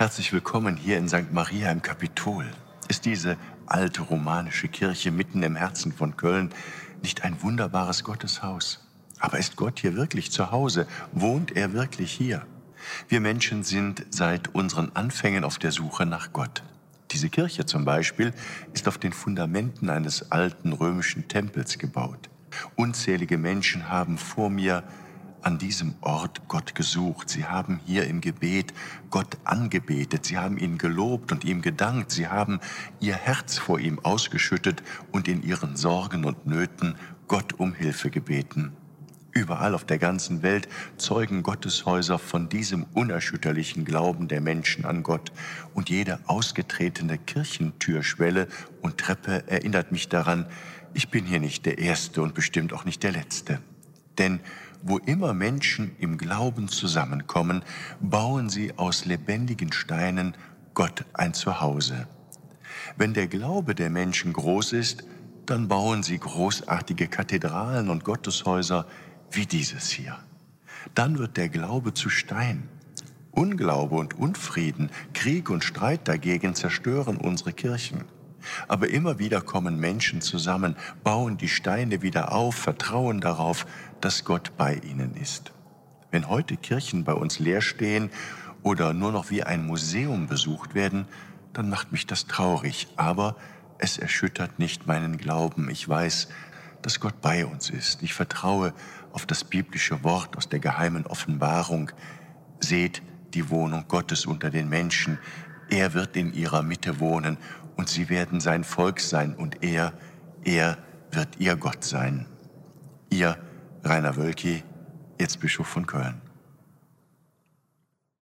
Herzlich willkommen hier in St. Maria im Kapitol. Ist diese alte romanische Kirche mitten im Herzen von Köln nicht ein wunderbares Gotteshaus? Aber ist Gott hier wirklich zu Hause? Wohnt er wirklich hier? Wir Menschen sind seit unseren Anfängen auf der Suche nach Gott. Diese Kirche zum Beispiel ist auf den Fundamenten eines alten römischen Tempels gebaut. Unzählige Menschen haben vor mir an diesem Ort Gott gesucht. Sie haben hier im Gebet Gott angebetet. Sie haben ihn gelobt und ihm gedankt. Sie haben ihr Herz vor ihm ausgeschüttet und in ihren Sorgen und Nöten Gott um Hilfe gebeten. Überall auf der ganzen Welt zeugen Gotteshäuser von diesem unerschütterlichen Glauben der Menschen an Gott. Und jede ausgetretene Kirchentürschwelle und Treppe erinnert mich daran, ich bin hier nicht der Erste und bestimmt auch nicht der Letzte. Denn wo immer Menschen im Glauben zusammenkommen, bauen sie aus lebendigen Steinen Gott ein Zuhause. Wenn der Glaube der Menschen groß ist, dann bauen sie großartige Kathedralen und Gotteshäuser wie dieses hier. Dann wird der Glaube zu Stein. Unglaube und Unfrieden, Krieg und Streit dagegen zerstören unsere Kirchen. Aber immer wieder kommen Menschen zusammen, bauen die Steine wieder auf, vertrauen darauf, dass Gott bei ihnen ist. Wenn heute Kirchen bei uns leer stehen oder nur noch wie ein Museum besucht werden, dann macht mich das traurig, aber es erschüttert nicht meinen Glauben. Ich weiß, dass Gott bei uns ist. Ich vertraue auf das biblische Wort aus der geheimen Offenbarung. Seht die Wohnung Gottes unter den Menschen. Er wird in ihrer Mitte wohnen und sie werden sein Volk sein und er, er wird ihr Gott sein. Ihr Rainer Wölki, Erzbischof von Köln.